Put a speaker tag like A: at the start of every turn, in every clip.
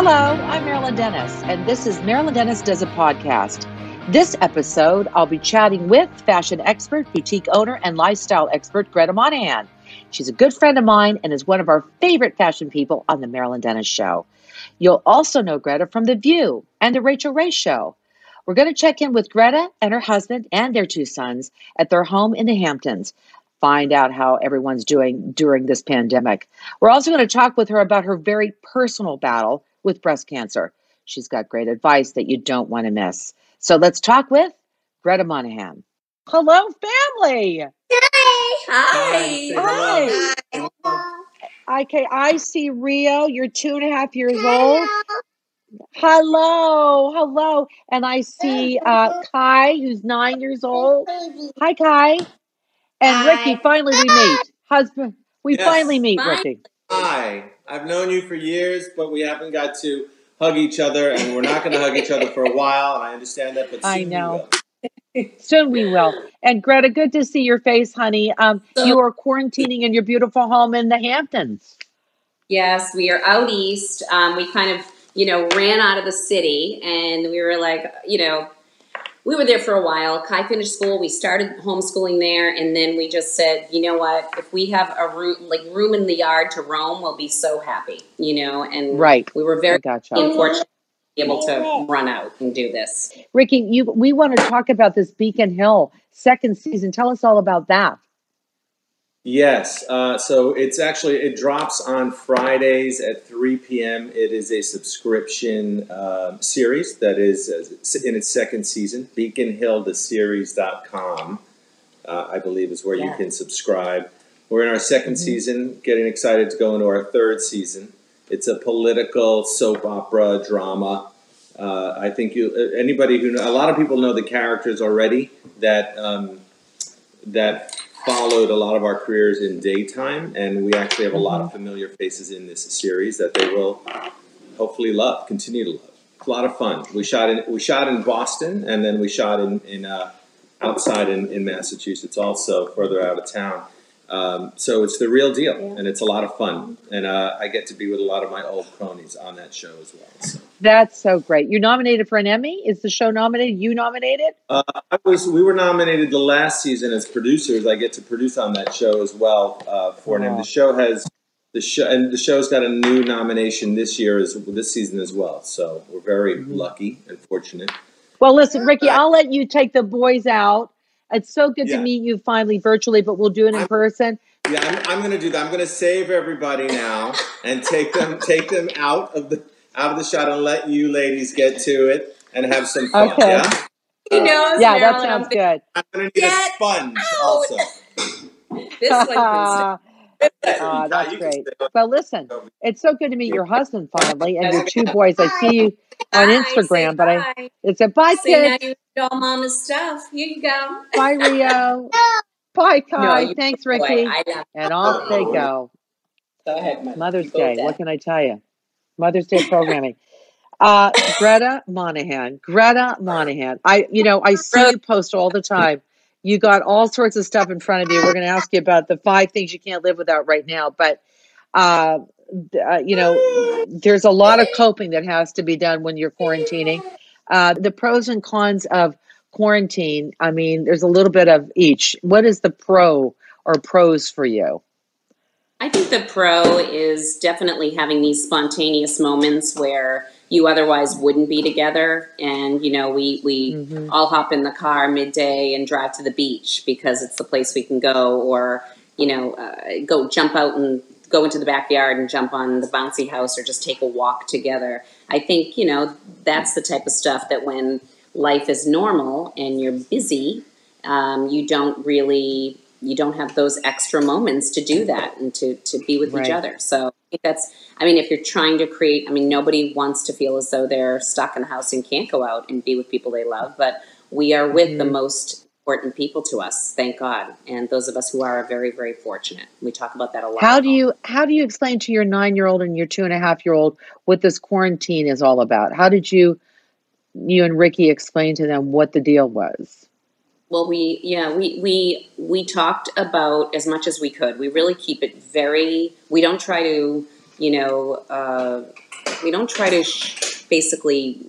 A: Hello, I'm Marilyn Denis, and this is Marilyn Denis Does a Podcast. This episode, I'll be chatting with fashion expert, boutique owner, and lifestyle expert Greta Monahan. She's a good friend of mine and is one of our favorite fashion people on the Marilyn Denis Show. You'll also know Greta from The View and The Rachael Ray Show. We're going to check in with Greta and her husband and their two sons at their home in the Hamptons. Find out how everyone's doing during this pandemic. We're also going to talk with her about her very personal battle with breast cancer. She's got great advice that you don't want to miss. So let's talk with Greta Monahan. Hello, family.
B: Hi.
A: Hi.
B: Hi.
A: Okay, I see Rio. You're two and a half years old. Hello, hello. And I see uh, Kai, who's nine years old. Hi, Kai. And
B: Hi.
A: Ricky, finally we meet. Husband, we
C: Yes.
A: finally meet,
B: Bye.
A: Ricky.
C: Hi, I've known you for years, but we haven't got to hug each other, and we're not going to hug each other for a while. I understand that, but soon
A: I
C: we
A: know.
C: will.
A: Soon we will. And Greta, good to see your face, honey. Um,
B: So-
A: you are quarantining in your beautiful home in the Hamptons.
B: Yes, we are out east. Um, we kind of, you know, ran out of the city and we were like, you know, we were there for a while. Kai finished school. We started homeschooling there, and then we just said, you know what? If we have a room, like room in the yard to roam, we'll be so happy, you know. And
A: Right.
B: we were very
A: gotcha.
B: fortunate to be able to run out and do this.
A: Ricky, you we want to talk about this Beacon Hill second season. Tell us all about that.
C: Yes. Uh, so it's actually it drops on Fridays at 3 p.m. It is a subscription um, series that is uh, in its second season. BeaconHillTheSeries.com, uh, I believe, is where you can subscribe. We're in our 2nd season, getting excited to go into our third season. It's a political soap opera drama. Uh, I think you uh, anybody who a lot of people know the characters already that um, that followed a lot of our careers in daytime, and we actually have a lot of familiar faces in this series that they will hopefully love, continue to love. It's a lot of fun. We shot in we shot in Boston, and then we shot in in uh, outside in, in Massachusetts, also further out of town. Um, so it's the real deal, and it's a lot of fun. And uh, I get to be with a lot of my old cronies on that show as well. So.
A: That's so great. You're nominated for an Emmy. Is the show nominated? You nominated?
C: Uh, I was. We were nominated the last season as producers. I get to produce on that show as well uh, for an. And the show has the show, and the show's got a new nomination this year as this season as well. So we're very
A: Mm-hmm.
C: lucky and fortunate.
A: Well, listen, Ricky, I'll let you take the boys out. It's so good to meet you finally virtually, but we'll do it in
C: I'm-
A: person.
C: Yeah, I'm, I'm going to do that. I'm going to save everybody now and take them take them out of the out of the shot and let you ladies get to it and have some fun.
A: Okay.
C: Yeah,
B: He knows,
A: Yeah, that sounds
B: I'm
A: good.
C: I'm going to need
B: Get
C: a sponge
B: out.
C: also.
B: This one can stay.
A: Ah, that's great.
C: stay on-
A: Well, listen, it's so good to meet your husband finally and your two boys. I see you on Instagram, but I it's a bye
B: Say now you know all mama's stuff. Here you go.
A: Bye Rio. Bye Kai.
B: you
A: Thanks, Ricky. And off they go.
B: Go ahead,
A: Mother's Day.
B: with.
A: What can I tell you? Mother's Day programming. Uh, Greta Monahan. Greta Monahan. I, you know, I see you post all the time. You got all sorts of stuff in front of you. We're going to ask you about the five things you can't live without right now. But, uh, uh, you know, there's a lot of coping that has to be done when you're quarantining. Uh, the pros and cons of quarantine. I mean, there's a little bit of each. What is the pro or pros for you?
B: I think the pro is definitely having these spontaneous moments where you otherwise wouldn't be together. And, you know, we, we
A: Mhm.
B: all hop in the car midday and drive to the beach because it's the place we can go, or, you know, uh, go jump out and go into the backyard and jump on the bouncy house or just take a walk together. I think, you know, that's the type of stuff that when life is normal and you're busy, um, you don't really you don't have those extra moments to do that and to, to be with
A: Right.
B: each other. So I that's, I mean, if you're trying to create, I mean, nobody wants to feel as though they're stuck in a house and can't go out and be with people they love, but we are with the
A: Mhm.
B: most important people to us, thank God. And those of us who are are very, very fortunate. We talk about that a lot.
A: How do you how do you explain to your nine year old and your two and a half year old what this quarantine is all about? How did you you and Ricky explain to them what the deal was?
B: Well, we yeah we we we talked about as much as we could. We really keep it very. We don't try to you know uh, we don't try to sh- basically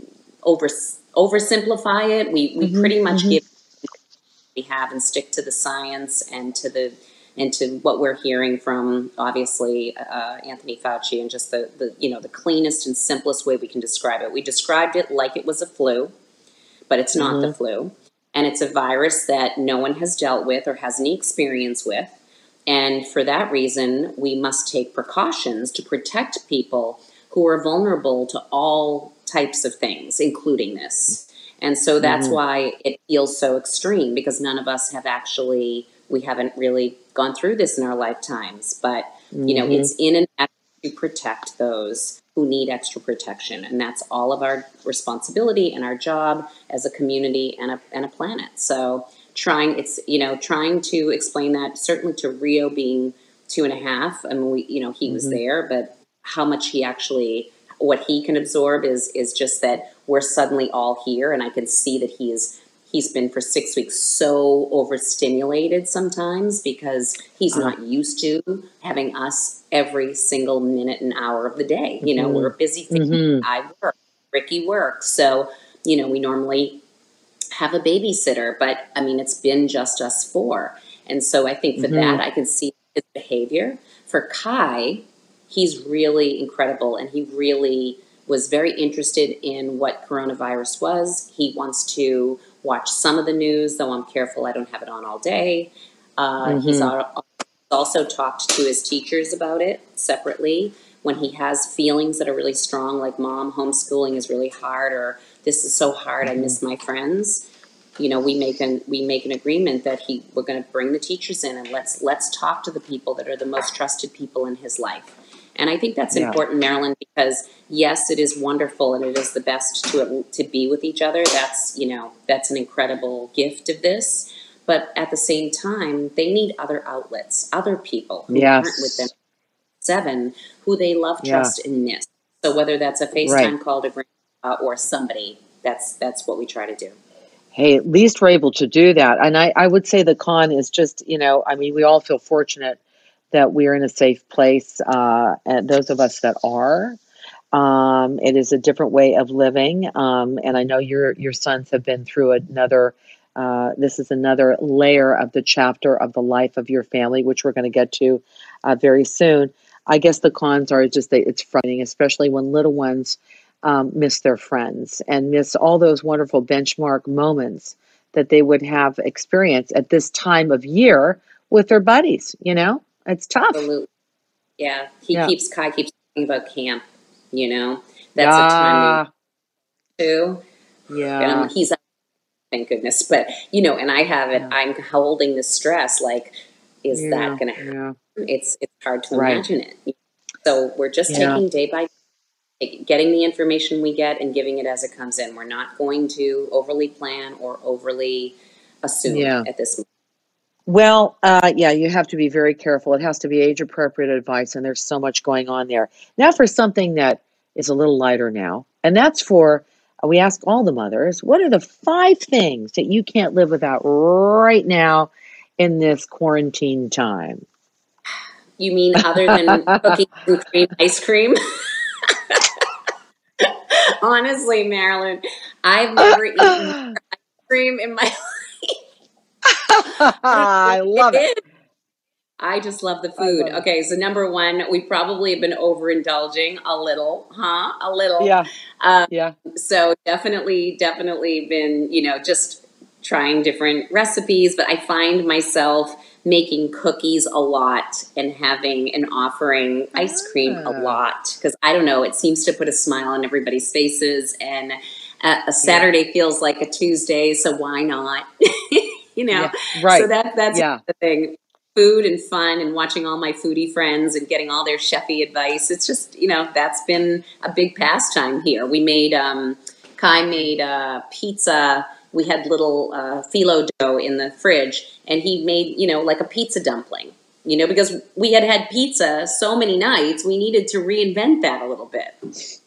B: over oversimplify it. We we
A: Mhm,
B: pretty much
A: mhm.
B: give we have and stick to the science and to the and to what we're hearing from obviously uh, Anthony Fauci and just the the you know the cleanest and simplest way we can describe it. We described it like it was a flu, but it's not the flu, and it's a virus that no one has dealt with or has any experience with. And for that reason, we must take precautions to protect people who are vulnerable to all types of things, including this. And so that's
A: Mhm.
B: why it feels so extreme because none of us have actually, we haven't really gone through this in our lifetimes. But, you know,
A: Mhm.
B: it's in an effort to protect those who need extra protection. And that's all of our responsibility and our job as a community and a, and a planet. So trying, it's, you know, trying to explain that certainly to Rio being two and a half. I mean, we, you know, he was
A: Mhm.
B: there, but how much he actually what he can absorb is is just that we're suddenly all here and i can see that he is he's been for six weeks so overstimulated sometimes because he's
A: Uh-huh.
B: not used to having us every single minute and hour of the day you know
A: Mhm.
B: we're busy
A: Mhm.
B: i work ricky works so you know we normally have a babysitter but i mean it's been just us four and so i think for
A: Mhm.
B: that i can see his behavior for kai he's really incredible and he really was very interested in what coronavirus was. He wants to watch some of the news, though I'm careful I don't have it on all day. Uh, He's
A: Mhm.
B: al- also talked to his teachers about it separately when he has feelings that are really strong, like mom, homeschooling is really hard, or this is so hard, I miss my friends. You know, we make an we make an agreement that he we're going to bring the teachers in and let's let's talk to the people that are the most trusted people in his life. And I think that's
A: Yeah.
B: important, Marilyn, because yes, it is wonderful and it is the best to to be with each other. That's you know that's an incredible gift of this. But at the same time, they need other outlets, other people who
A: Yes.
B: aren't with them seven, who they love,
A: Yeah.
B: trust, and miss. So whether that's a FaceTime
A: Right.
B: call to grandma or somebody, that's that's what we try to do.
A: Hey, at least we're able to do that. And I, I would say the con is just, you know, I mean, we all feel fortunate that we're in a safe place, uh, and those of us that are. Um, it is a different way of living. Um, and I know your your sons have been through another uh, this is another layer of the chapter of the life of your family, which we're going to get to uh, very soon. I guess the cons are just that it's frightening, especially when little ones um, miss their friends and miss all those wonderful benchmark moments that they would have experienced at this time of year with their buddies. You know, it's tough.
B: Absolutely. Yeah. He
A: Yeah.
B: keeps Kai keeps talking about camp, you know. That's a time too.
A: yeah.
B: Um, he's thank goodness. But you know, and I have it,
A: Yeah.
B: I'm holding the stress, like, is
A: yeah,
B: that gonna happen?
A: yeah.
B: It's it's hard to
A: Right.
B: imagine it. So we're just
A: Yeah.
B: taking day by day, getting the information we get and giving it as it comes in. We're not going to overly plan or overly assume
A: Yeah.
B: at this moment.
A: Well, uh, yeah, you have to be very careful. It has to be age appropriate advice, and there's so much going on there. Now, for something that is a little lighter now, and that's for uh, we ask all the mothers, what are the five things that you can't live without right now in this quarantine time?
B: You mean other than cookies and cream ice cream? Honestly, Marilyn, I've never eaten ice cream in my
A: I love it.
B: I just love the food.
A: love.
B: Okay, so number one, we probably have been overindulging a little, huh? A little.
A: Yeah,
B: Um,
A: yeah,
B: so definitely, definitely been, you know, just trying different recipes, but I find myself making cookies a lot and having and offering ice cream a
A: Ah.
B: lot because I don't know, it seems to put a smile on everybody's faces and uh, a Saturday feels like a Tuesday, so why not? you know.
A: yeah. Right.
B: So that that's
A: Yeah.
B: the thing. Food and fun and watching all my foodie friends and getting all their chefy advice. It's just, you know, that's been a big pastime here. We made um Kai made uh, pizza. We had little uh, phyllo dough in the fridge, and he made, you know, like a pizza dumpling. You know, because we had had pizza so many nights, we needed to reinvent that a little bit.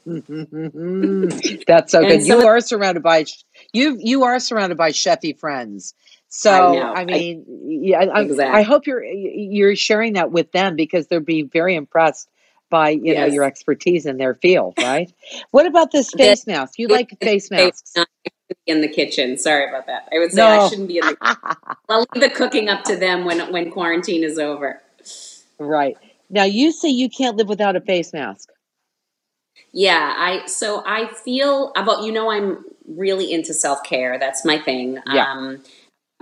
A: That's so good. You are surrounded by you. You are surrounded by chefy friends. So
B: I.
A: I
B: I-
A: mean, yeah, I,
B: Exactly.
A: I hope you're you're sharing that with them because they'll be very impressed by you know your expertise in their field, right? what about this face mask? You like face masks?
B: In the kitchen. Sorry about that. I would say
A: No.
B: I shouldn't be in the. I'll leave the cooking up to them when when quarantine is over.
A: right. Now you say you can't live without a face mask.
B: Yeah, I so I feel about you know I'm really into self care. That's my thing.
A: Yeah.
B: Um,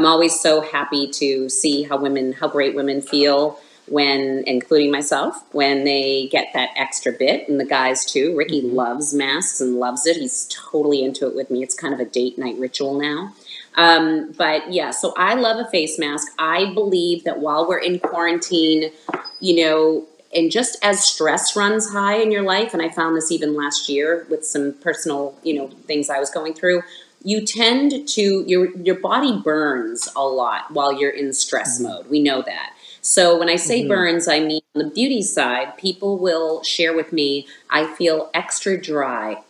B: I'm always so happy to see how women, how great women feel when, including myself, when they get that extra bit, and the guys too. Ricky
A: Mhm.
B: loves masks and loves it. He's totally into it with me. It's kind of a date night ritual now. Um, but yeah, so I love a face mask. I believe that while we're in quarantine, you know, and just as stress runs high in your life, and I found this even last year with some personal, you know, things I was going through, you tend to your your body burns a lot while you're in stress mode. We know that. So when I say
A: Mhm.
B: burns, I mean on the beauty side, people will share with me, I feel extra dry.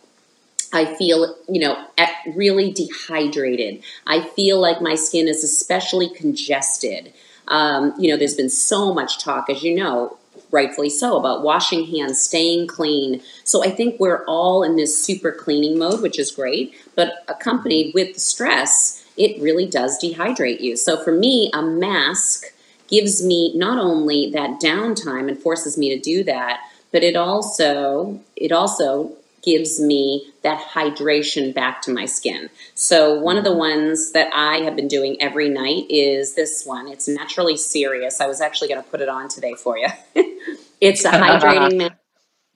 B: I feel, you know, really dehydrated. I feel like my skin is especially congested. Um, you know, there's been so much talk, as you know, rightfully so, about washing hands, staying clean. So I think we're all in this super cleaning mode, which is great. But accompanied with stress, it really does dehydrate you. So for me, a mask gives me not only that downtime and forces me to do that, but it also it also gives me that hydration back to my skin. So one of the ones that I have been doing every night is this one. It's naturally serious. I was actually going to put it on today for you. it's a hydrating mask.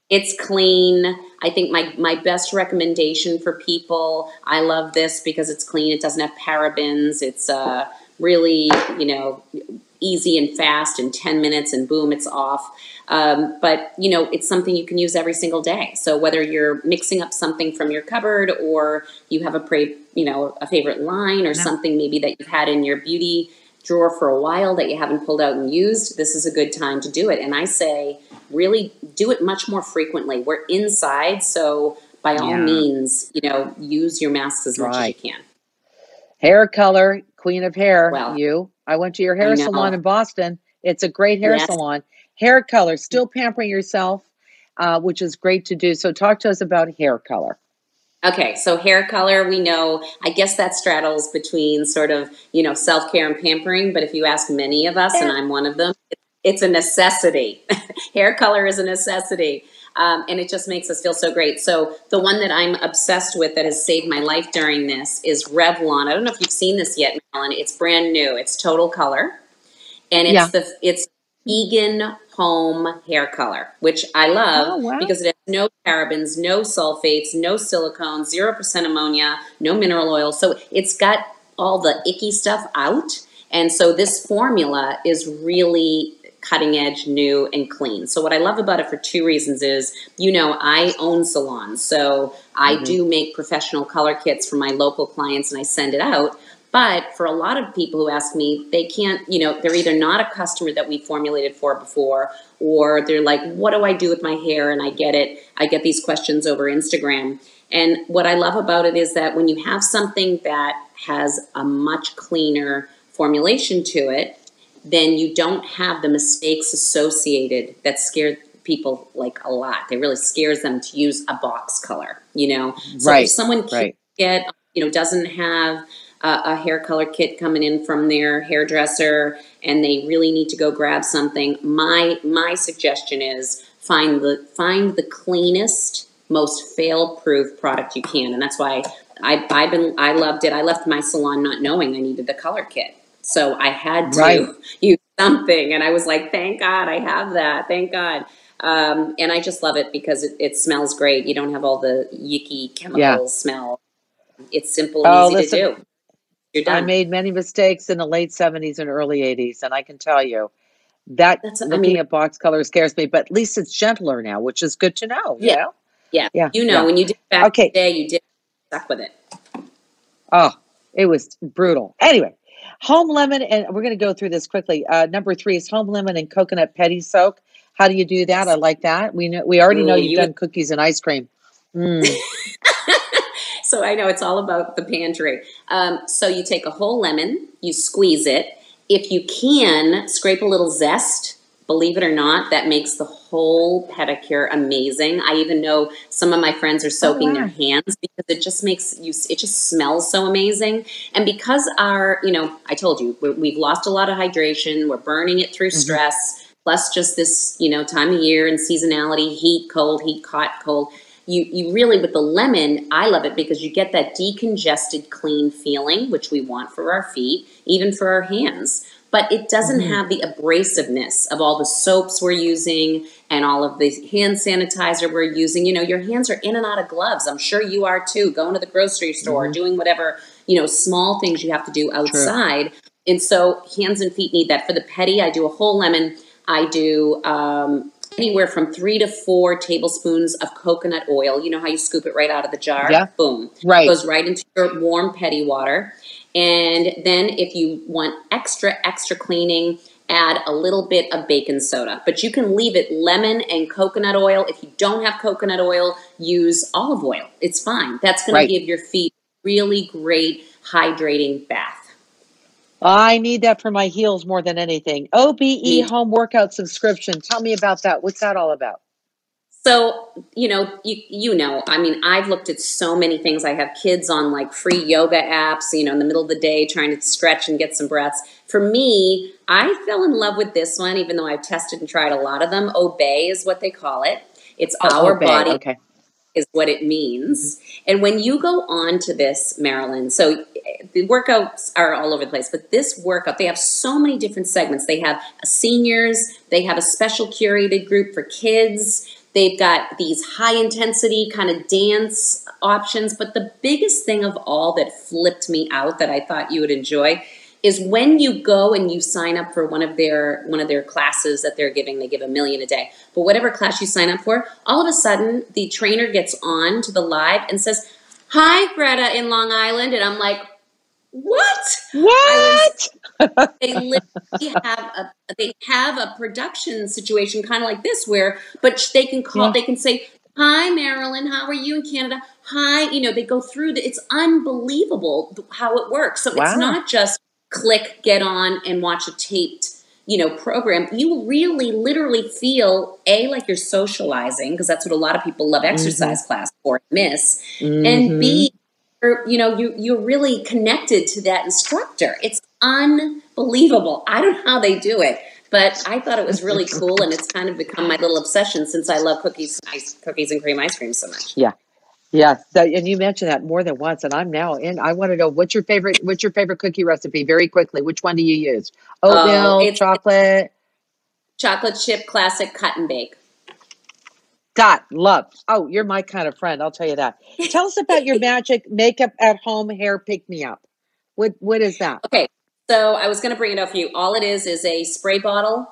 B: It's clean. I think my my best recommendation for people. I love this because it's clean. It doesn't have parabens. It's uh really you know easy and fast in 10 minutes and boom it's off um, but you know it's something you can use every single day so whether you're mixing up something from your cupboard or you have a pre, you know a favorite line or something maybe that you've had in your beauty drawer for a while that you haven't pulled out and used this is a good time to do it and i say really do it much more frequently we're inside so by all
A: Yeah.
B: means you know use your masks as much as you can
A: Hair color, queen of hair.
B: Well,
A: you. I went to your hair salon in Boston. It's a great hair
B: Yes.
A: salon. Hair color, still pampering yourself, uh, which is great to do. So talk to us about hair color.
B: Okay, so hair color, we know, I guess that straddles between sort of, you know, self care and pampering. But if you ask many of us, and I'm one of them, it's a necessity. hair color is a necessity. Um, and it just makes us feel so great. So, the one that I'm obsessed with that has saved my life during this is Revlon. I don't know if you've seen this yet, Marilyn. It's brand new, it's total color. And it's
A: Yeah.
B: the it's vegan home hair color, which I love
A: Oh, wow.
B: because it has no parabens, no sulfates, no silicones, zero percent ammonia, no mineral oil. So it's got all the icky stuff out. And so this formula is really cutting edge, new, and clean. So what I love about it for two reasons is, you know, I own salons, so I
A: Mhm.
B: do make professional color kits for my local clients, and I send it out. But for a lot of people who ask me, they can't, you know, they're either not a customer that we formulated for before, or they're like, what do I do with my hair? And I get it. I get these questions over Instagram. And what I love about it is that when you have something that has a much cleaner formulation to it, then you don't have the mistakes associated that scare people like a lot. It really scares them to use a box color, you know. So
A: Right,
B: if someone
A: right.
B: get, you know, doesn't have a, a hair color kit coming in from their hairdresser and they really need to go grab something, my my suggestion is find the find the cleanest, most fail-proof product you can, and that's why I I've been I loved it. I left my salon not knowing I needed the color kit. So I had to
A: Right.
B: use something, and I was like, "Thank God I have that! Thank God!" Um, and I just love it because it, it smells great. You don't have all the yicky chemical
A: Yeah.
B: smell. It's simple and
A: Oh,
B: easy
A: listen,
B: to do. You're
A: I made many mistakes in the late 70s and early 80s, and I can tell you that
B: That's- I
A: looking
B: mean-
A: at box color scares me, but at least it's gentler now, which is good to know. you
B: Yeah.
A: know?
B: yeah.
A: Yeah,
B: you know,
A: yeah.
B: when you did back
A: Okay.
B: in the day, you did stuck with it.
A: Oh, it was brutal. Anyway, home lemon, and we're going to go through this quickly. Uh, number three is home lemon and coconut pedi soak. How do you do that? I like that. We know we already know you've
B: you-
A: done cookies and ice cream. Mm.
B: So I know it's all about the pantry. Um, so you take a whole lemon, you squeeze it. If you can, scrape a little zest believe it or not, that makes the whole pedicure amazing. I even know some of my friends are soaking
A: wow.
B: their hands because it just makes you, it just smells so amazing. And because our, you know, I told you, we have lost a lot of hydration, we're burning it through
A: Mhm.
B: stress, plus just this, you know, time of year and seasonality, heat, cold, heat, hot, cold. You, you really, with the lemon, I love it because you get that decongested, clean feeling, which we want for our feet, even for our hands but it doesn't
A: Mhm.
B: have the abrasiveness of all the soaps we're using and all of the hand sanitizer we're using. You know, your hands are in and out of gloves. I'm sure you are too, going to the grocery store,
A: Mhm.
B: doing whatever, you know, small things you have to do outside. And so hands and feet need that. For the pedi, I do a whole lemon. I do um, anywhere from three to four tablespoons of coconut oil. You know how you scoop it right out of the jar?
A: Yeah.
B: Boom.
A: Right.
B: Goes right into your warm pedi water. And then if you want extra, extra cleaning, add a little bit of baking soda. But you can leave it lemon and coconut oil. If you don't have coconut oil, use olive oil. It's fine. That's going
A: Right.
B: to give your feet really great hydrating bath.
A: I need that for my heels more than anything. OBE
B: Me-
A: home workout subscription. Tell me about that. What's that all about?
B: So, you know, you, you know, I mean, I've looked at so many things. I have kids on like free yoga apps, you know, in the middle of the day trying to stretch and get some breaths. For me, I fell in love with this one, even though I've tested and tried a lot of them. Obé is what they call it. It's
A: Oh,
B: our
A: Obé.
B: body
A: Okay.
B: is what it means. Mm-hmm. And when you go on to this, Marilyn, so the workouts are all over the place, but this workout, they have so many different segments. They have seniors, they have a special curated group for kids. They've got these high intensity kind of dance options. But the biggest thing of all that flipped me out that I thought you would enjoy is when you go and you sign up for one of their one of their classes that they're giving they give a million a day but whatever class you sign up for all of a sudden the trainer gets on to the live and says hi greta in long island and i'm like what
A: What?
B: they literally have a they have a production situation kind of like this where but they can call
A: Yeah.
B: they can say hi marilyn how are you in canada hi you know they go through the it's unbelievable how it works so
A: Wow.
B: it's not just click get on and watch a taped you know program you really literally feel a like you're socializing because that's what a lot of people love exercise class for miss
A: Mhm.
B: and B, you're, you know, you you're really connected to that instructor. It's unbelievable. I don't know how they do it, but I thought it was really cool, and it's kind of become my little obsession since I love cookies, ice, cookies and cream ice cream so much.
A: Yeah. Yeah, that, and you mentioned that more than once, and I'm now in. I want to know what's your favorite. What's your favorite cookie recipe? Very quickly, which one do you use? Oh, Oatmeal,
B: Oh,
A: chocolate.
B: Chocolate chip classic cut and bake.
A: Dot love. Oh, you're my kind of friend. I'll tell you that. Tell us about your magic makeup at home hair pick me up. What what is that?
B: Okay, so I was going to bring it up for you. All it is is a spray bottle,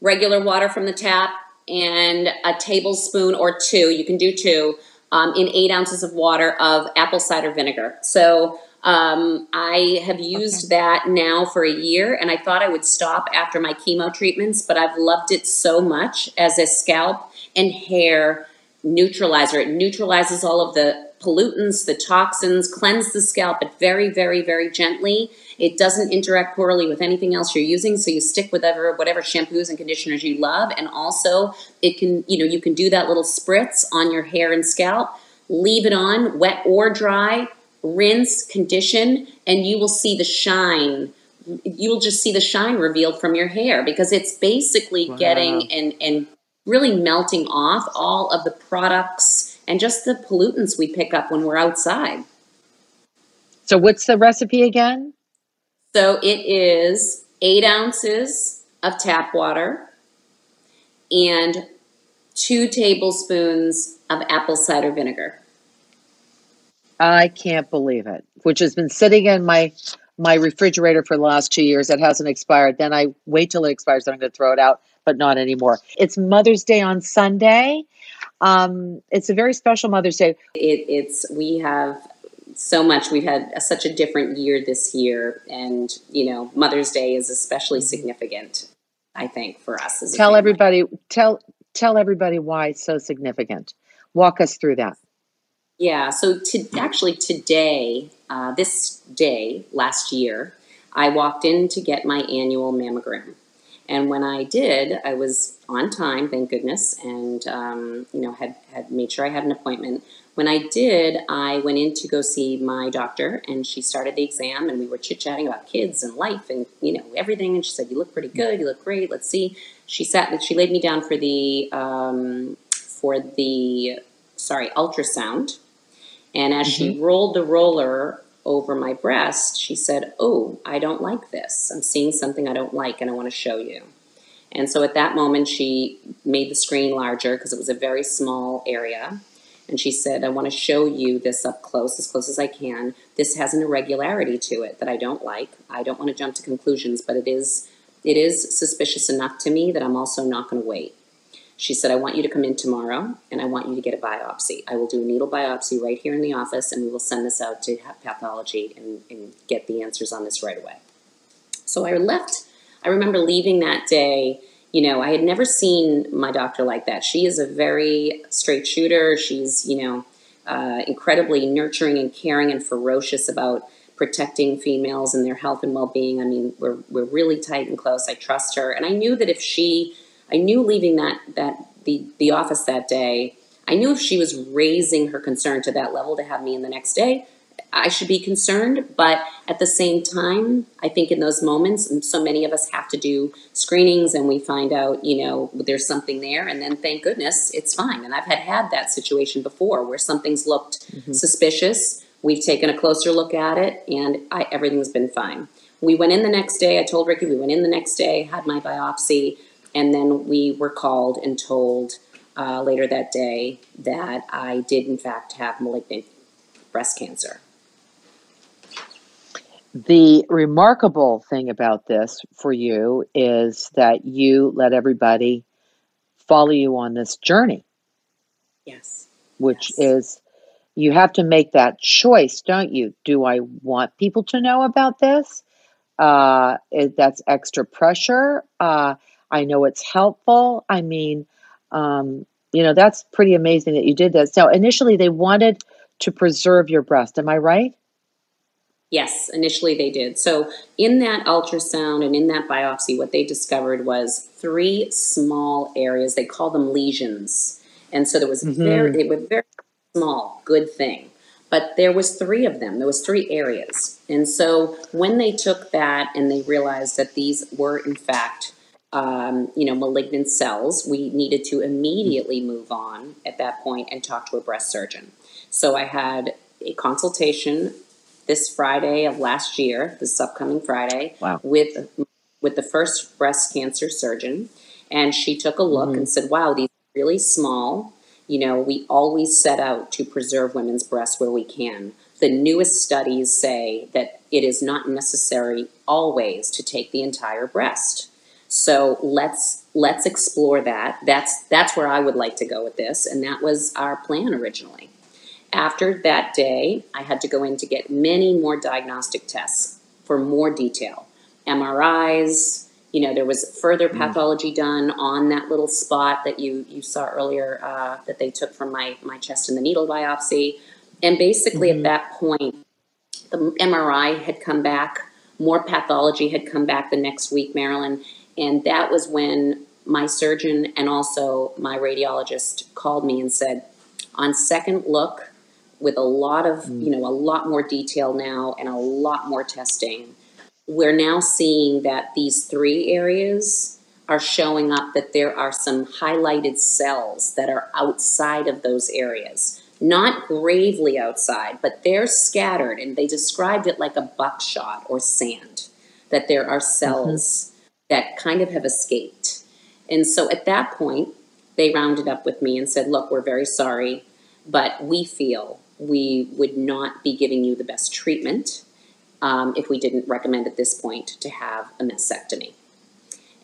B: regular water from the tap, and a tablespoon or two. You can do two um, in eight ounces of water of apple cider vinegar. So um, I have used that now for a year, and I thought I would stop after my chemo treatments, but I've loved it so much as a scalp and hair neutralizer. It neutralizes all of the pollutants, the toxins, cleanse the scalp, but very, very, very gently. It doesn't interact poorly with anything else you're using, so you stick with whatever, whatever shampoos and conditioners you love. And also, it can, you know, you can do that little spritz on your hair and scalp. Leave it on, wet or dry. Rinse, condition, and you will see the shine you'll just see the shine revealed from your hair because it's basically
A: Wow.
B: getting and and really melting off all of the products and just the pollutants we pick up when we're outside.
A: So what's the recipe again?
B: So it is eight ounces of tap water and two tablespoons of apple cider vinegar.
A: I can't believe it. Which has been sitting in my my refrigerator for the last two years. It hasn't expired. Then I wait till it expires. Then I'm going to throw it out, but not anymore. It's Mother's Day on Sunday. Um, it's a very special Mother's Day.
B: It, it's we have so much. We've had a, such a different year this year, and you know, Mother's Day is especially significant. I think for us. As
A: Tell everybody. Tell tell everybody why it's so significant. Walk us through that.
B: Yeah, so to, actually today, uh, this day last year, I walked in to get my annual mammogram. And when I did, I was on time, thank goodness, and um, you know had had made sure I had an appointment. When I did, I went in to go see my doctor, and she started the exam, and we were chit chatting about kids and life and you know everything. And she said, "You look pretty good. You look great. Let's see." She sat. She laid me down for the um, for the sorry ultrasound, and as mm-hmm. she rolled the roller over my breast, she said, Oh, I don't like this. I'm seeing something I don't like and I want to show you. And so at that moment, she made the screen larger because it was a very small area. And she said, I want to show you this up close, as close as I can. This has an irregularity to it that I don't like. I don't want to jump to conclusions, but it is it is suspicious enough to me that I'm also not going to wait. She said, I want you to come in tomorrow and I want you to get a biopsy. I will do a needle biopsy right here in the office and we will send this out to pathology and, and get the answers on this right away. So I left, I remember leaving that day. You know, I had never seen my doctor like that. She is a very straight shooter. She's, you know, uh, incredibly nurturing and caring and ferocious about protecting females and their health and well being. I mean, we're, we're really tight and close. I trust her. And I knew that if she I knew leaving that that the the office that day, I knew if she was raising her concern to that level to have me in the next day, I should be concerned. But at the same time, I think in those moments, and so many of us have to do screenings and we find out, you know, there's something there, and then thank goodness it's fine. And I've had had that situation before where something's looked mm-hmm. suspicious. We've taken a closer look at it, and I, everything's been fine. We went in the next day. I told Ricky we went in the next day, had my biopsy. And then we were called and told uh, later that day that I did, in fact, have malignant breast cancer.
A: The remarkable thing about this for you is that you let everybody follow you on this journey.
B: Yes.
A: Which
B: yes.
A: is, you have to make that choice, don't you? Do I want people to know about this? Uh, that's extra pressure. Uh, I know it's helpful. I mean, um, you know, that's pretty amazing that you did this. So initially, they wanted to preserve your breast. Am I right?
B: Yes, initially they did. So in that ultrasound and in that biopsy, what they discovered was three small areas. They call them lesions, and so there was mm-hmm. very they were very small. Good thing, but there was three of them. There was three areas, and so when they took that and they realized that these were in fact um, you know, malignant cells, we needed to immediately move on at that point and talk to a breast surgeon. So I had a consultation this Friday of last year, this upcoming Friday,
A: wow.
B: with with the first breast cancer surgeon, and she took a look mm-hmm. and said, "Wow, these are really small. You know, we always set out to preserve women's breasts where we can. The newest studies say that it is not necessary always to take the entire breast." So let's let's explore that. That's that's where I would like to go with this, and that was our plan originally. After that day, I had to go in to get many more diagnostic tests for more detail. MRIs, you know, there was further mm. pathology done on that little spot that you you saw earlier uh, that they took from my my chest in the needle biopsy, and basically mm-hmm. at that point, the MRI had come back. More pathology had come back the next week, Marilyn, and that was when my surgeon and also my radiologist called me and said, on second look, with a lot of, mm. you know, a lot more detail now and a lot more testing, we're now seeing that these three areas are showing up that there are some highlighted cells that are outside of those areas. Not gravely outside, but they're scattered, and they described it like a buckshot or sand, that there are cells. Mm-hmm that kind of have escaped. And so at that point, they rounded up with me and said, Look, we're very sorry, but we feel we would not be giving you the best treatment um, if we didn't recommend at this point to have a mastectomy.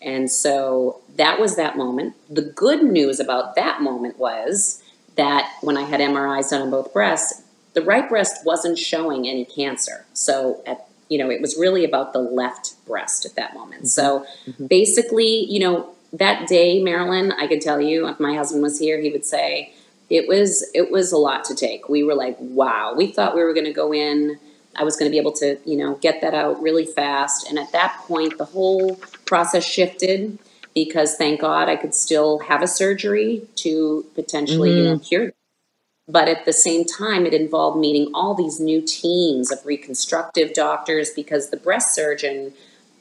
B: And so that was that moment. The good news about that moment was that when I had MRIs done on both breasts, the right breast wasn't showing any cancer. So at you know, it was really about the left breast at that moment. Mm-hmm. So mm-hmm. basically, you know, that day, Marilyn, I could tell you, if my husband was here, he would say it was it was a lot to take. We were like, wow, we thought we were going to go in I was going to be able to, you know, get that out really fast. And at that point, the whole process shifted because thank God I could still have a surgery to potentially, mm-hmm. you know, cure. But at the same time, it involved meeting all these new teams of reconstructive doctors because the breast surgeon,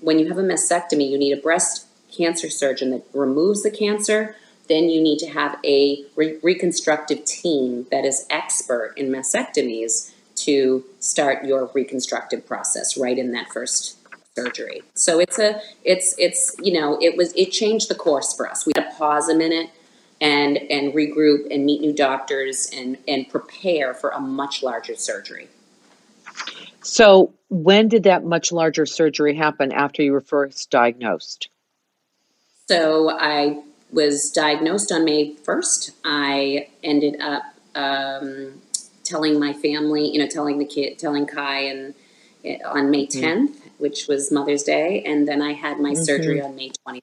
B: when you have a mastectomy, you need a breast cancer surgeon that removes the cancer. Then you need to have a re- reconstructive team that is expert in mastectomies to start your reconstructive process right in that first surgery. So it's a it's it's you know it was it changed the course for us. We had to pause a minute and and regroup and meet new doctors and and prepare for a much larger surgery.
A: So when did that much larger surgery happen after you were first diagnosed?
B: So I was diagnosed on May 1st. I ended up um, telling my family, you know, telling the kid, telling Kai, and eh, on May 10th, mm-hmm. which was Mother's Day, and then I had my mm-hmm. surgery on May 24th.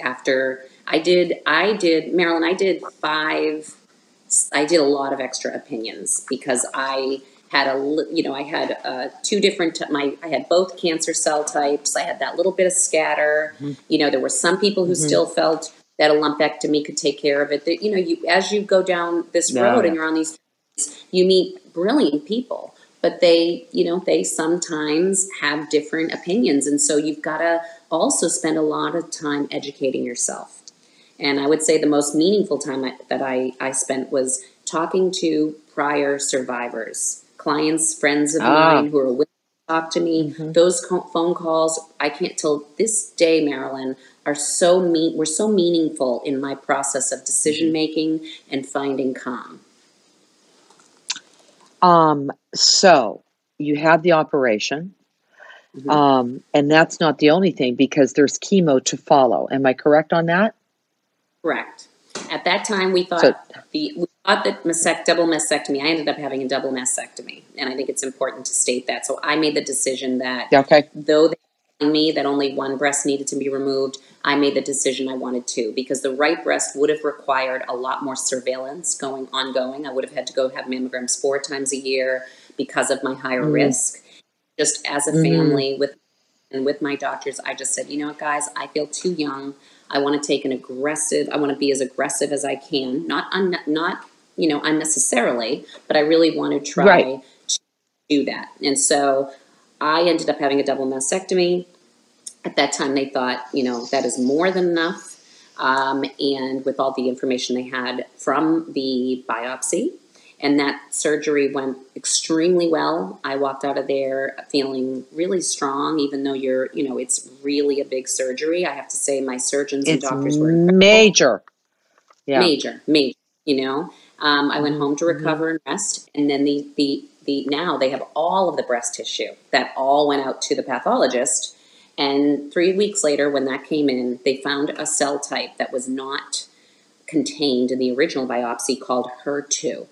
B: After I did, I did Marilyn. I did five. I did a lot of extra opinions because I had a you know I had uh, two different my I had both cancer cell types. I had that little bit of scatter. Mm-hmm. You know, there were some people who mm-hmm. still felt that a lumpectomy could take care of it. That you know, you as you go down this road and you're on these you meet brilliant people, but they, you know, they sometimes have different opinions. And so you've got to also spend a lot of time educating yourself. And I would say the most meaningful time I, that I, I spent was talking to prior survivors, clients, friends of ah. mine who are willing to talk to me. Mm-hmm. Those co- phone calls, I can't till this day, Marilyn, are so mean. Were so meaningful in my process of decision making and finding calm.
A: Um, so you had the operation. Mm-hmm. Um, and that's not the only thing because there's chemo to follow. Am I correct on that?
B: Correct. At that time, we thought so, the we thought that mastect, double mastectomy. I ended up having a double mastectomy, and I think it's important to state that. So I made the decision that
A: okay.
B: though they told me that only one breast needed to be removed, I made the decision I wanted to because the right breast would have required a lot more surveillance going ongoing. I would have had to go have mammograms four times a year because of my higher mm. risk. Just as a mm. family with and with my doctors, I just said, you know what, guys, I feel too young. I want to take an aggressive. I want to be as aggressive as I can, not un, not you know unnecessarily, but I really want to try right. to do that. And so I ended up having a double mastectomy. At that time, they thought, you know, that is more than enough. Um, and with all the information they had from the biopsy, and that surgery went extremely well. I walked out of there feeling really strong, even though you're, you know, it's really a big surgery. I have to say, my surgeons it's and doctors were
A: major,
B: yeah. major, major. You know, um, I went home to mm-hmm. recover and rest, and then the the the now they have all of the breast tissue that all went out to the pathologist. And three weeks later, when that came in, they found a cell type that was not contained in the original biopsy called HER2.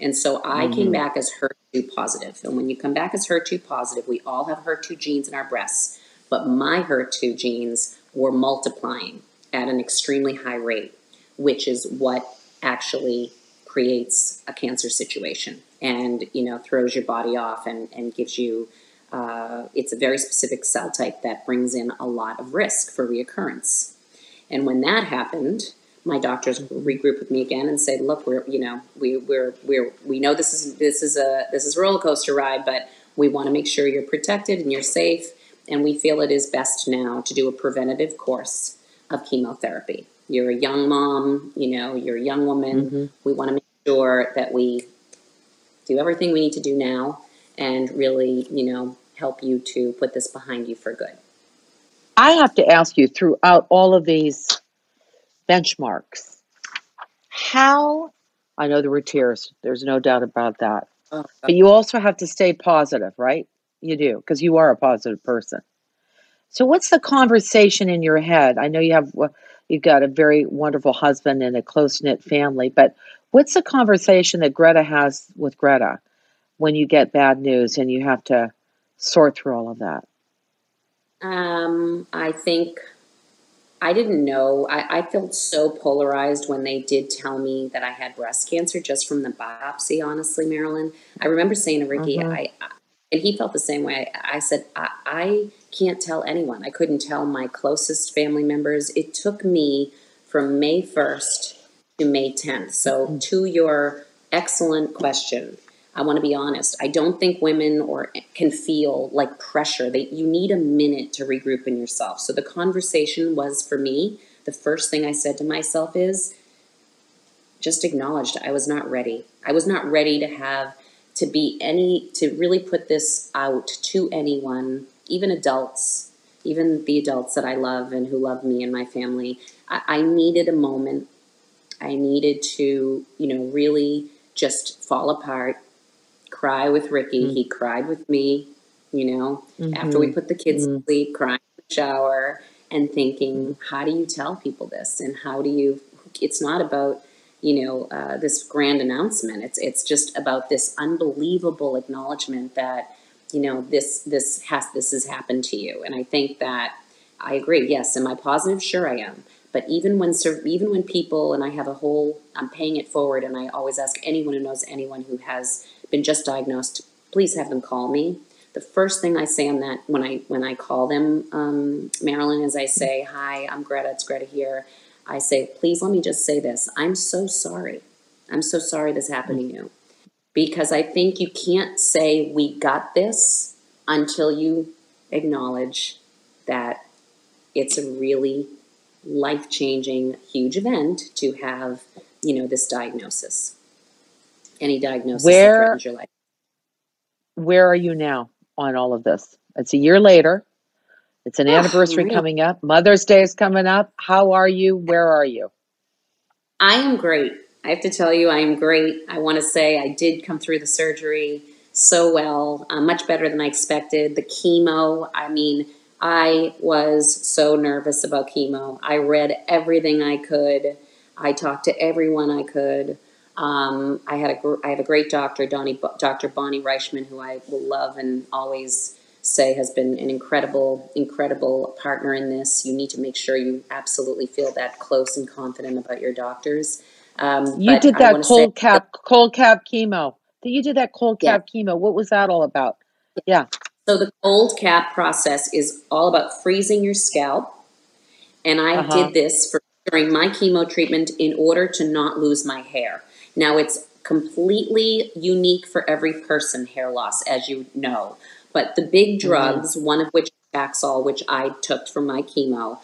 B: And so I mm-hmm. came back as HER2 positive. And when you come back as HER2 positive, we all have HER2 genes in our breasts, but my HER2 genes were multiplying at an extremely high rate, which is what actually creates a cancer situation and you know throws your body off and, and gives you uh, it's a very specific cell type that brings in a lot of risk for reoccurrence and when that happened my doctors regroup with me again and say look we're you know we we're we're we know this is this is a this is a roller coaster ride but we want to make sure you're protected and you're safe and we feel it is best now to do a preventative course of chemotherapy you're a young mom you know you're a young woman mm-hmm. we want to make sure that we do everything we need to do now and really, you know, help you to put this behind you for good.
A: I have to ask you throughout all of these benchmarks, how I know there were tears, there's no doubt about that. Oh, but you also have to stay positive, right? You do, because you are a positive person. So what's the conversation in your head? I know you have you've got a very wonderful husband and a close-knit family, but What's the conversation that Greta has with Greta when you get bad news and you have to sort through all of that?
B: Um, I think I didn't know. I, I, felt so polarized when they did tell me that I had breast cancer just from the biopsy, honestly, Marilyn. I remember saying to Ricky, uh-huh. I, and he felt the same way. I, I said, I, I can't tell anyone. I couldn't tell my closest family members. It took me from May 1st to May 10th. So, to your excellent question, I want to be honest. I don't think women or can feel like pressure. They you need a minute to regroup in yourself. So the conversation was for me. The first thing I said to myself is just acknowledged I was not ready. I was not ready to have to be any to really put this out to anyone, even adults, even the adults that I love and who love me and my family. I, I needed a moment. I needed to, you know, really just fall apart, cry with Ricky.
A: Mm.
B: He cried with me, you know,
A: Mhm.
B: after we put the kids
A: Mm.
B: to sleep, crying in the shower and thinking, how do you tell people this? And how do you, it's not about, you know, uh, this grand announcement. It's, it's just about this unbelievable acknowledgement that, you know, this, this has, this has happened to you. And I think that I agree. Yes. Am I positive? Sure I am. But even when even when people and I have a whole I'm paying it forward and I always ask anyone who knows anyone who has been just diagnosed, please have them call me. The first thing I say on that when I when I call them, um, Marilyn, is I say, "Hi, I'm Greta. It's Greta here." I say, "Please let me just say this. I'm so sorry. I'm so sorry this happened to you." Because I think you can't say we got this until you acknowledge that it's a really life changing, huge event to have, you know, this diagnosis. Any diagnosis
A: Where-
B: that threatens your life.
A: Where are you now on all of this? It's a year later. It's an
B: Oh,
A: anniversary
B: know.
A: coming up. Mother's Day is coming up. How are you? Where are you?
B: I am great. I have to tell you, I am great. I want to say I did come through the surgery so well, uh, much better than I expected. The chemo, I mean, I was so nervous about chemo. I read everything I could. I talked to everyone I could. Um, I had a gr- I have a great doctor, Donnie, Dr. Bonnie Reichman, who I will love and always say has been an incredible, incredible partner in this. You need to make sure you absolutely feel that close and confident about your doctors. Um,
A: You did that cold cap, cold cap chemo. You did that cold
B: Yeah.
A: cap chemo. What was that all about? Yeah.
B: So the cold cap process is all about freezing your scalp. And I
A: Uh-huh.
B: did this for during my chemo treatment in order to not lose my hair. Now it's completely unique for every person, hair loss, as you know. But the big mm-hmm. drugs, one of which is Taxol, which I took from my chemo,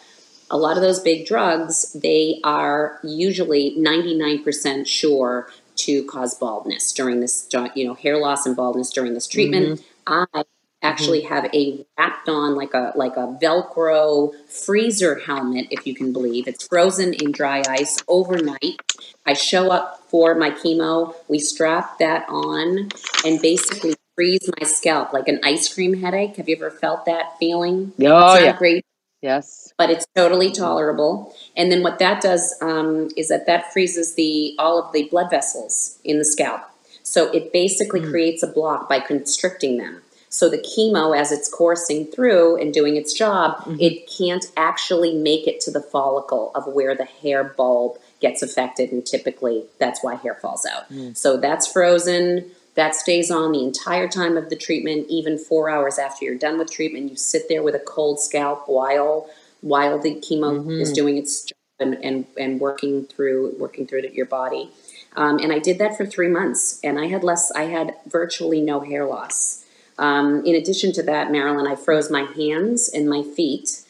B: a lot of those big drugs, they are usually 99% sure to cause baldness during this, you know, hair loss and baldness during this treatment. Mm-hmm. I actually have a wrapped on like a like a velcro freezer helmet if you can believe it's frozen in dry ice overnight i show up for my chemo we strap that on and basically freeze my scalp like an ice cream headache have you ever felt that feeling
A: Oh,
B: it's not
A: yeah.
B: great
A: Yes.
B: but it's totally tolerable. And then what that does um, is that that freezes the all of the blood vessels in the scalp. So it basically creates a block by constricting them. So the chemo, as it's coursing through and doing its job, mm-hmm. it can't actually make it to the follicle of where the hair bulb gets affected, and typically that's why hair falls out. Mm. So that's frozen. That stays on the entire time of the treatment, even four hours after you're done with treatment. You sit there with a cold scalp while while the chemo is mm-hmm. doing its job and, and, and working through working through your body. Um, and I did that for three months, and I had less. I had virtually no hair loss. Um, in addition to that, Marilyn, I froze my hands and my feet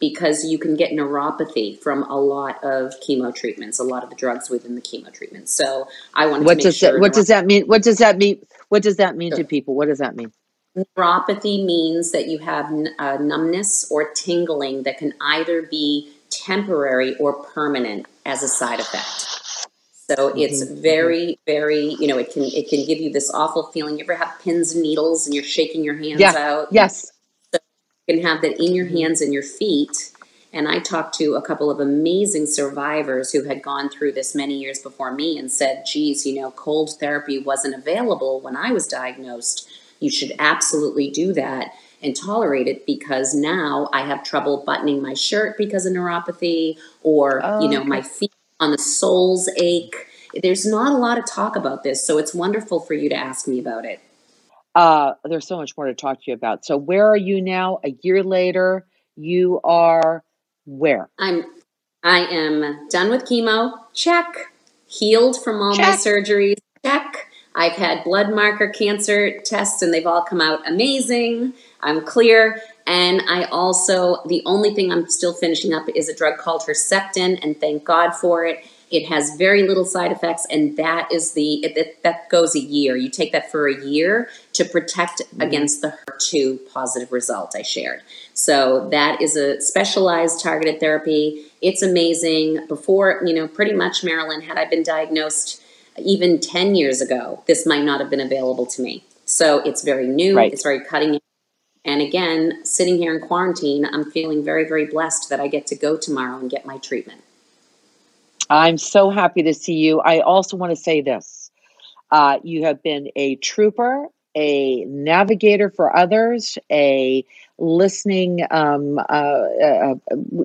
B: because you can get neuropathy from a lot of chemo treatments, a lot of the drugs within the chemo treatment. So I wanted
A: What
B: to make
A: does
B: sure.
A: that, what does that mean? What does that mean? What does that mean to people? What does that mean?
B: Neuropathy means that you have n- uh, numbness or tingling that can either be temporary or permanent as a side effect. So it's mm-hmm, mm-hmm. very, very, you know, it can it can give you this awful feeling. You ever have pins and needles and you're shaking your hands
A: Yeah.
B: out?
A: Yes.
B: You can have that in your mm-hmm. hands and your feet. And I talked to a couple of amazing survivors who had gone through this many years before me and said, geez, you know, cold therapy wasn't available when I was diagnosed. You should absolutely do that and tolerate it because now I have trouble buttoning my shirt because of neuropathy or,
A: Oh,
B: you know, oh,
A: okay.
B: my feet on the soles ache. There's not a lot of talk about this, so it's wonderful for you to ask me about it.
A: uh, there's so much more to talk to you about. So, where are you now? A year later, you are where?
B: I'm I am done with chemo. Check. Healed from all my surgeries. Check. I've had blood marker cancer tests and they've all come out amazing. I'm clear. And I also, the only thing I'm still finishing up is a drug called Herceptin, and thank God for it. It has very little side effects, and that is the it, it- that goes a year. You take that for a year to protect mm-hmm. against the HER2 positive result I shared. So that is a specialized targeted therapy. It's amazing. Before, you know, pretty much Marilyn, had I been diagnosed even 10 years ago, this might not have been available to me. So it's very new,
A: Right.
B: it's very cutting edge. And again, sitting here in quarantine, I'm feeling very, very blessed that I get to go tomorrow and get my treatment.
A: I'm so happy to see you. I also want to say this uh, you have been a trooper, a navigator for others, a listening, um, uh, uh,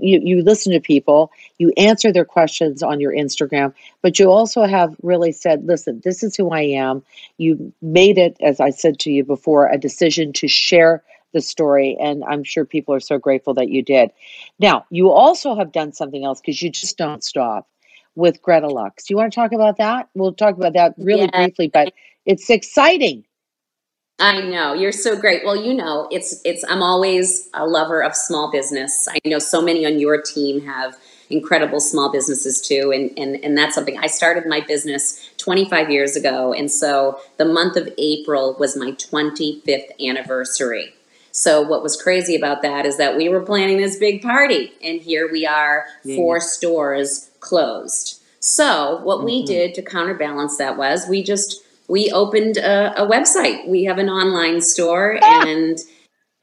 A: you, you listen to people, you answer their questions on your Instagram, but you also have really said, listen, this is who I am. You made it, as I said to you before, a decision to share the story, and I'm sure people are so grateful that you did. Now, you also have done something else because you just don't stop with Gretta Luxe. You want to talk about that? We'll talk about that really
B: Yeah.
A: briefly, but it's exciting.
B: I know you're so great. Well, you know, it's it's. I'm always a lover of small business. I know so many on your team have incredible small businesses too, and and and that's something. I started my business 25 years ago, and so the month of April was my 25th anniversary. So what was crazy about that is that we were planning this big party, and here we are, four stores closed. So what we
A: Mhm.
B: did to counterbalance that was we just we opened a, a website. We have an online store, and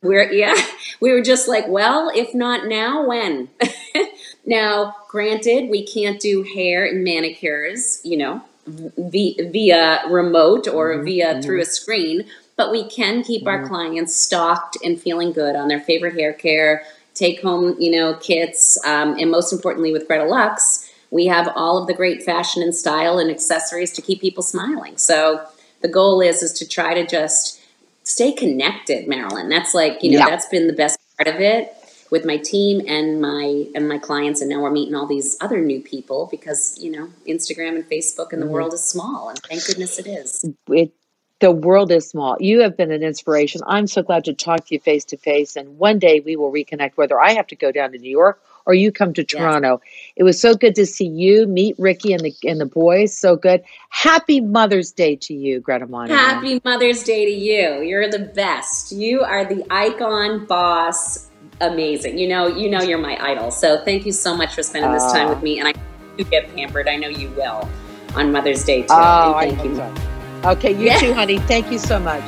B: we're yeah we were just like, well, if not now, when? now, granted, we can't do hair and manicures, you know, via, via remote or
A: Mhm,
B: via
A: mhm.
B: through a screen, but we can keep our
A: Mhm.
B: clients stocked and feeling good on their favorite hair care, take home, you know, kits, um, and most importantly, with Gretta Luxe, we have all of the great fashion and style and accessories to keep people smiling. So the goal is is to try to just stay connected, Marilyn. That's like you know
A: Yeah.
B: that's been the best part of it with my team and my and my clients and now we're meeting all these other new people because you know instagram and facebook and the
A: Mhm.
B: world is small and thank goodness it is
A: It, the world is small. You have been an inspiration. I'm so glad to talk to you face to face. And one day we will reconnect, whether I have to go down to New York or you come to Toronto. It was so good to see you, meet Ricky and the and the boys. So good. Happy Mother's Day to you, Greta Monahan.
B: happy mother's day to you you're the best you are the icon boss amazing you know you know you're my idol so thank you so much for spending this time
A: Ah.
B: with me and i you get pampered i know you will on mother's day too
A: Oh, I
B: and thank you
A: hope so. Okay, you
B: Yeah.
A: too, honey. Thank you so much.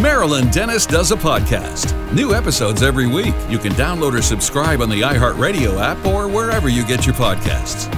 D: Marilyn Denis does a podcast. New episodes every week. You can download or subscribe on the iHeartRadio app or wherever you get your podcasts.